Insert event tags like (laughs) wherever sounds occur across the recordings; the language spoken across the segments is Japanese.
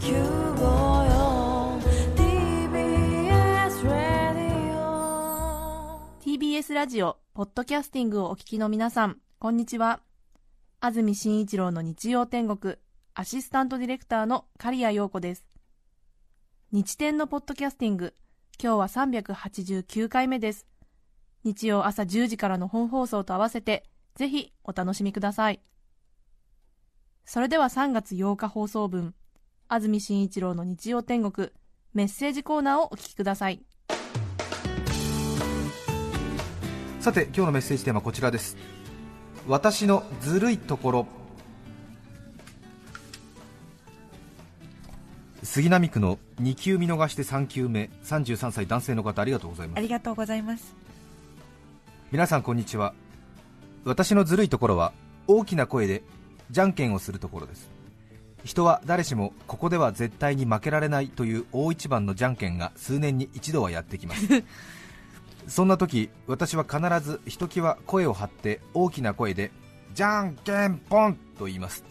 TBS ラディオ TBS ラジオポッドキャスティングをお聞きの皆さんこんにちは。安住紳一郎の日曜天国アシスタントディレクターの刈谷陽子です。日天のポッドキャスティング今日は389回目です。日曜朝10時からの本放送と合わせてぜひお楽しみください。それでは3月8日放送分。安住紳一郎の日曜天国メッセージコーナーをお聞きください。さて今日のメッセージテーマはこちらです。私のずるいところ。杉並区の2球見逃して3球目33歳男性の方ありがとうございます。ありがとうございます。皆さんこんにちは。私のずるいところは大きな声でじゃんけんをするところです人は誰しもここでは絶対に負けられないという大一番のじゃんけんが数年に一度はやってきます。(laughs) そんな時私は必ずひときわ声を張って大きな声でじゃんけんぽんと言います。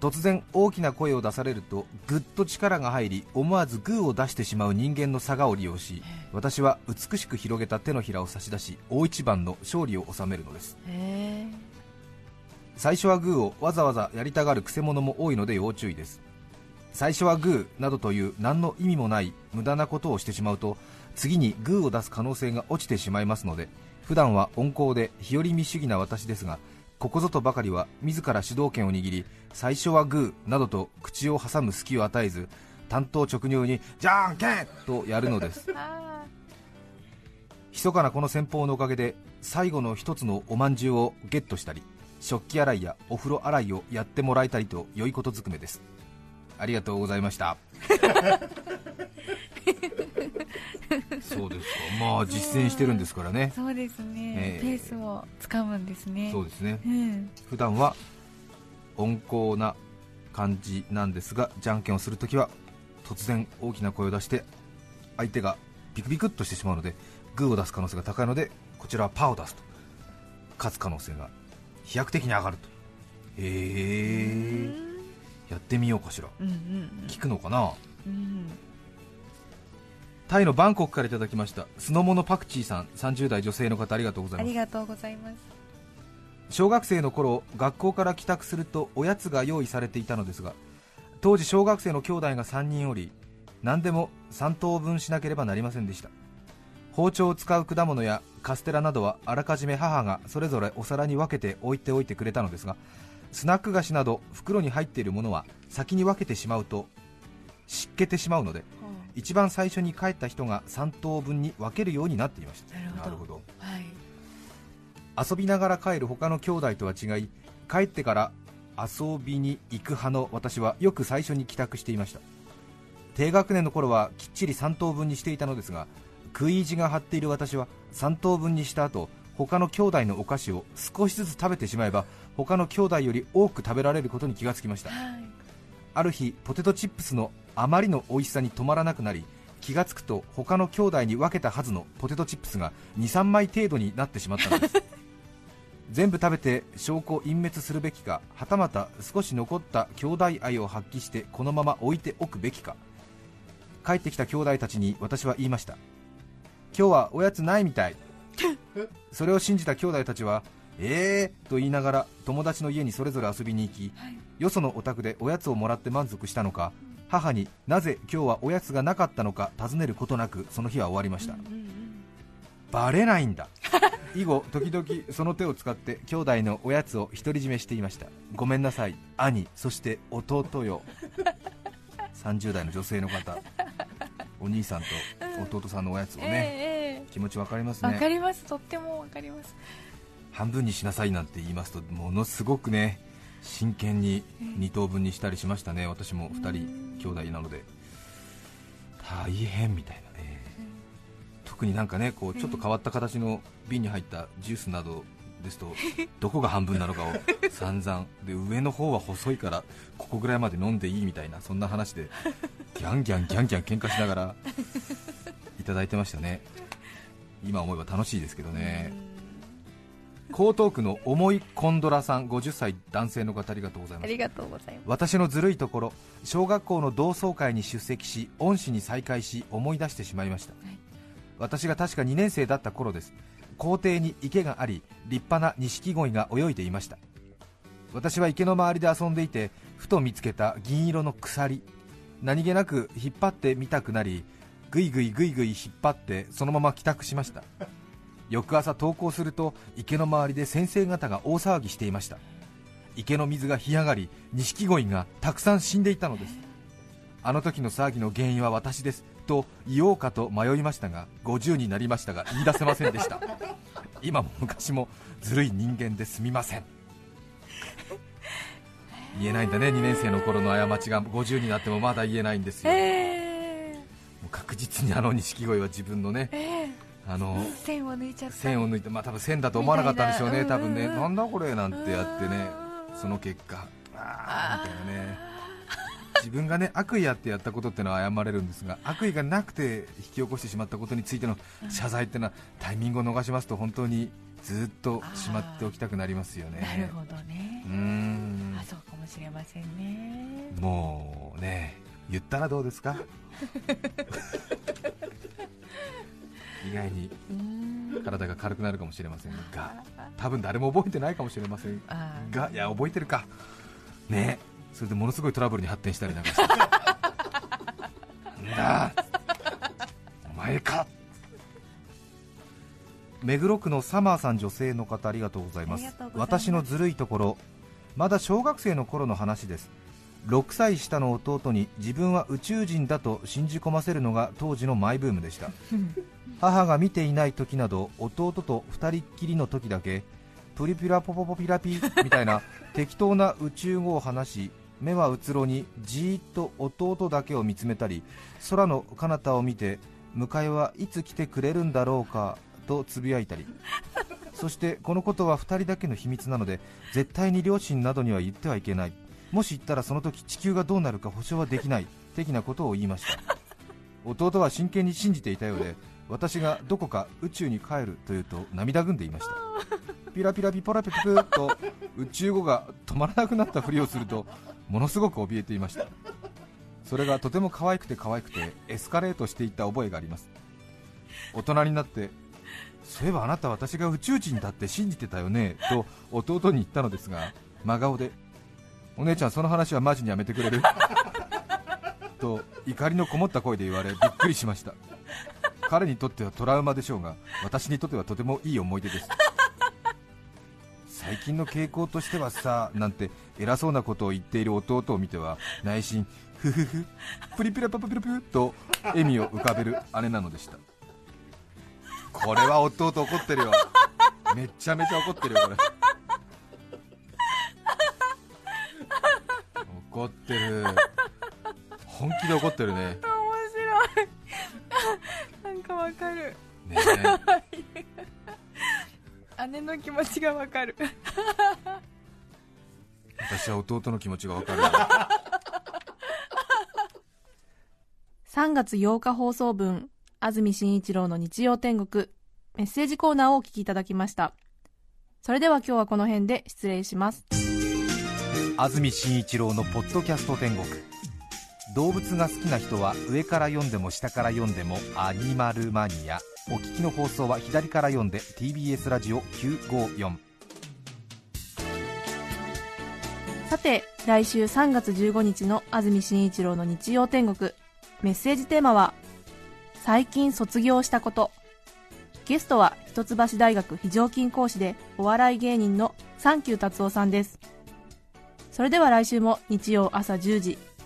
突然大きな声を出されるとぐっと力が入り思わずグーを出してしまう人間の差がを利用し私は美しく広げた手のひらを差し出し大一番の勝利を収めるのです。へ最初はグーをわざわざやりたがるくせ者も多いので要注意です。最初はグーなどという何の意味もない無駄なことをしてしまうと次にグーを出す可能性が落ちてしまいますので普段は温厚で日和見主義な私ですがここぞとばかりは自ら主導権を握り最初はグーなどと口を挟む隙を与えず担当直入にじゃんけんとやるのです。(laughs) 密かなこの戦法のおかげで最後の一つのおまんじゅうをゲットしたり食器洗いやお風呂洗いをやってもらえたりと良いことずくめです。ありがとうございました。(laughs) そうですか。まあ実践してるんですからね。そうですね、ええ。ペースをつかむんですね。そうですね。うん。普段は温厚な感じなんですがじゃんけんをするときは突然大きな声を出して相手がビクビクっとしてしまうのでグーを出す可能性が高いのでこちらはパーを出すと。勝つ可能性が飛躍的に上がるとへえやってみようかしらうんうん聞くのかな？うん。うん。タイのバンコクからいただきましたスノモのパクチーさん30代女性の方ありがとうございますありがとうございます。小学生の頃学校から帰宅するとおやつが用意されていたのですが当時小学生の兄弟が3人おり何でも3等分しなければなりませんでした包丁を使う果物やカステラなどはあらかじめ母がそれぞれお皿に分けて置いておいてくれたのですがスナック菓子など袋に入っているものは先に分けてしまうと湿気てしまうので一番最初に帰った人が3等分に分けるようになっていました。なるほど。はい。遊びながら帰る他の兄弟とは違い帰ってから遊びに行く派の私はよく最初に帰宅していました低学年の頃はきっちり3等分にしていたのですが食い意地が張っている私は3等分にした後他の兄弟のお菓子を少しずつ食べてしまえば他の兄弟より多く食べられることに気がつきました。はい。ある日ポテトチップスのあまりの美味しさに止まらなくなり気がつくと他の兄弟に分けたはずのポテトチップスが23枚程度になってしまったのです。(laughs) 全部食べて証拠隠滅するべきかはたまた少し残った兄弟愛を発揮してこのまま置いておくべきか帰ってきた兄弟たちに私は言いました。今日はおやつないみたい。(laughs) それを信じた兄弟たちはえーと言いながら友達の家にそれぞれ遊びに行き、よそのお宅でおやつをもらって満足したのか母になぜ今日はおやつがなかったのか尋ねることなくその日は終わりました、バレないんだ。以後時々その手を使って兄弟のおやつを独り占めしていました。ごめんなさい。兄そして弟よ (laughs) 30代の女性の方。(laughs) お兄さんと弟さんのおやつをね、ええ気持ちわかりますわねかります。とってもわかります。半分にしなさいなんて言いますとものすごくね真剣に2等分にしたりしましたね。私も2人兄弟なので。大変みたいなね。特になんかねこうちょっと変わった形の瓶に入ったジュースなどですと (laughs) どこが半分なのかを散々。で上の方は細いからここぐらいまで飲んでいいみたいなそんな話でギャンギャンギャンギャン喧嘩しながらいただいてましたね。今思えば楽しいですけどね。江東区の重いコンドラさん50歳男性の方ありがとうございます。ありがとうございます。私のずるいところ小学校の同窓会に出席し恩師に再会し思い出してしまいました、はい。私が確か2年生だった頃です校庭に池があり立派な錦鯉が泳いでいました。私は池の周りで遊んでいてふと見つけた銀色の鎖。何気なく引っ張ってみたくなりぐいぐいぐいぐい引っ張ってそのまま帰宅しました。翌朝登校すると池の周りで先生方が大騒ぎしていました。池の水が干上がり錦鯉がたくさん死んでいたのです。あの時の騒ぎの原因は私です。と言おうかと迷いましたが50になりましたが言い出せませんでした。(laughs) 今も昔もずるい人間ですみません。言えないんだね2年生の頃の過ちが。50になってもまだ言えないんですよ、えもう確実にあの錦鯉は自分のねー、え。あのー、線を抜いちゃった線を抜いて、まあ多分線だと思わなかったんでしょうね、多分ね、なんだこれなんてやってねう、ん。その結果、あーみたいなね、自分がね悪意あってやったことってのは謝れるんですが、悪意がなくて引き起こしてしまったことについての謝罪ってのは、タイミングを逃しますと、本当にずっとしまっておきたくなりますよね。なるほどね。うーん。あそうかもしれませんね。もうね、言ったらどうですか？(laughs) 意外に体が軽くなるかもしれませんが、多分誰も覚えてないかもしれませんが、いや、覚えてるか、ねそれでものすごいトラブルに発展したりなんかして、(laughs) なお前か、目黒区のサマーさん、女性の方、ありがとうございます。私のずるいところ、まだ小学生の頃の話です。6歳下の弟に自分は宇宙人だと信じ込ませるのが当時のマイブームでした。(laughs) 母が見ていない時など弟と二人っきりの時だけプリピラポポポピラピみたいな適当な宇宙語を話し目はうつろにじーっと弟だけを見つめたり空の彼方を見て迎えはいつ来てくれるんだろうかとつぶやいたり。(laughs) そしてこのことは2人だけの秘密なので絶対に両親などには言ってはいけない。もし言ったらその時地球がどうなるか保証はできない的なことを言いました。(laughs) 弟は真剣に信じていたようで私がどこか宇宙に帰ると言うと涙ぐんでいました。(laughs) ピラピラピポラピピプと宇宙語が止まらなくなったふりをするとものすごく怯えていました。それがとても可愛くて可愛くてエスカレートしていった覚えがあります。大人になってそういえばあなた私が宇宙人だって信じてたよねと弟に言ったのですが真顔でお姉ちゃんその話はマジにやめてくれると怒りのこもった声で言われびっくりしました。彼にとってはトラウマでしょうが私にとってはとてもいい思い出です。最近の傾向としてはさなんて偉そうなことを言っている弟を見ては内心ふふふプリピラパパピラプと笑みを浮かべる姉なのでした。これは弟怒ってるよ。めちゃめちゃ怒ってるよこれ。怒ってる。本気で怒ってるね。面白い。(laughs) なんかわかる。ね姉の気持ちがわかる。私は弟の気持ちがわかる。3月8日放送分安住紳一郎の日曜天国。メッセージコーナーをお聞きいただきました。それでは今日はこの辺で失礼します。安住紳一郎のポッドキャスト天国動物が好きな人は上から読んでも下から読んでもアニマルマニア。お聞きの放送は左から読んで TBS ラジオ954さて来週3月15日の安住紳一郎の日曜天国。メッセージテーマは最近卒業したこと。ゲストは一橋大学非常勤講師でお笑い芸人のサンキュー達夫さんです。それでは来週も日曜朝10時。